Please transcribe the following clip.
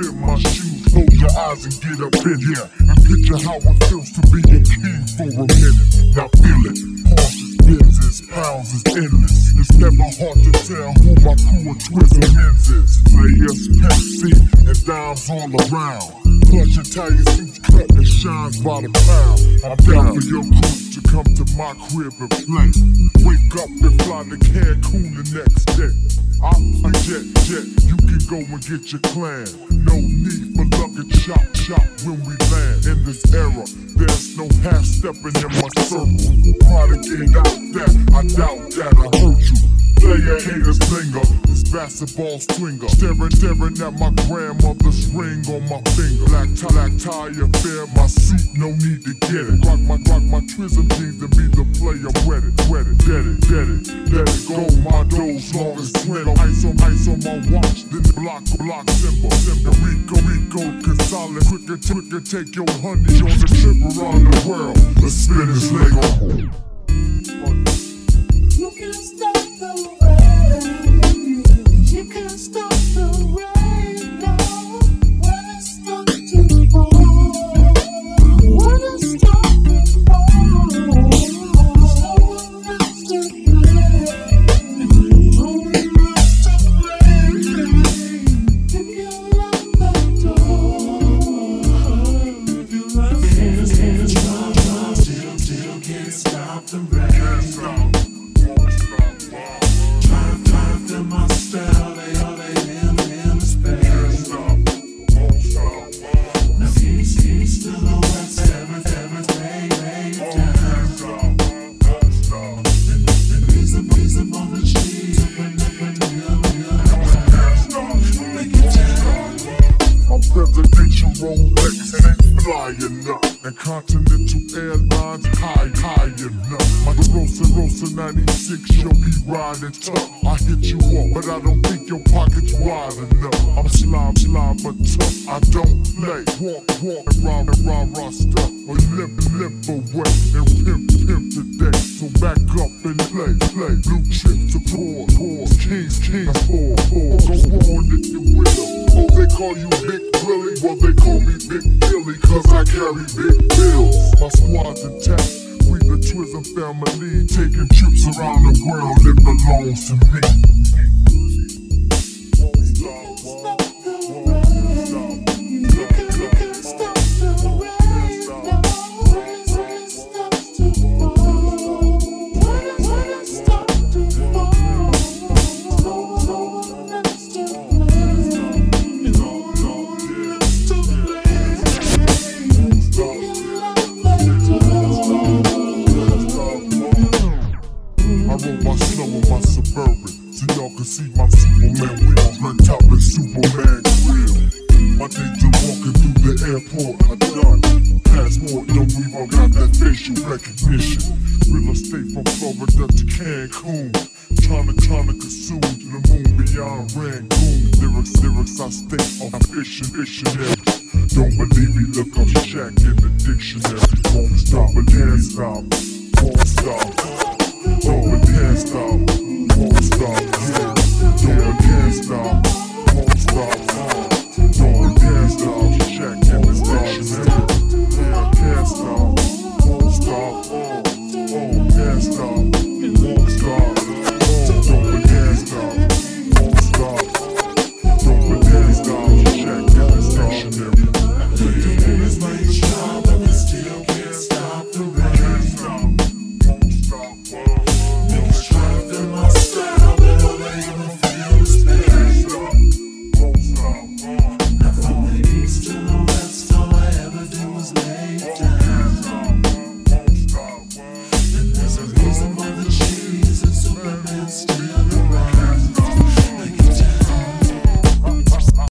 Feel my shoes, close your eyes and get up in here. And picture how it feels to be a king for a minute. Now feel it. Horses, Benzes, pounds is endless. It's never hard to tell who my crew of twists and ends is. Players, Pepsi, and dimes all around. Clutch Italian suits cut and shines by the pound. I'm down for your crew to come to my crib and play. Wake up and fly to Cancun the next day. I'm a jet, jet, you can go and get your clan. No need for luggage, shop, shop when we land. In this era, there's no half stepping in my circle. Prodigy out that, I doubt that basketball swinger. Staring, staring at my grandmother's ring on my finger. Black tie, black tie affair, my suit, no need to get it. Rock my, rock my Twism jeans and be the player, wet it, wet it, dead it, dead it. Let it go, my doze long as twin. Ice on, ice on my watch, then block, block symbol. Symbol, Rico, Rico, Gonzalez. Quicker, quicker, take your honey on the trip around the world. Let's spin this Lego. You Only presidential Rolex ain't flying up, and Continental Airlines high, high enough. My Rosa Rosa 96, you'll be riding tough. I hit you up, but I don't think your pocket's wide enough. I'm slime, slime, but tough. I don't play. Walk, walk, and rah, and rah, rah stuff. Or limp, limp away, call you Big Willie, well they call me Big Billy, cause I carry big bills. My squad's intact, we the Twism family, taking trips around the world, it belongs to me. Walking through the airport, I done. Passport, no Reebok got that facial recognition. Real estate from Florida to Cancun. Tryna, tryna consume to the moon beyond Rangoon. Lyrics, lyrics, I stay on fiction, dictionary. Don't believe me, look up Shaq in the dictionary. Won't stop, but can't stop. Won't stop.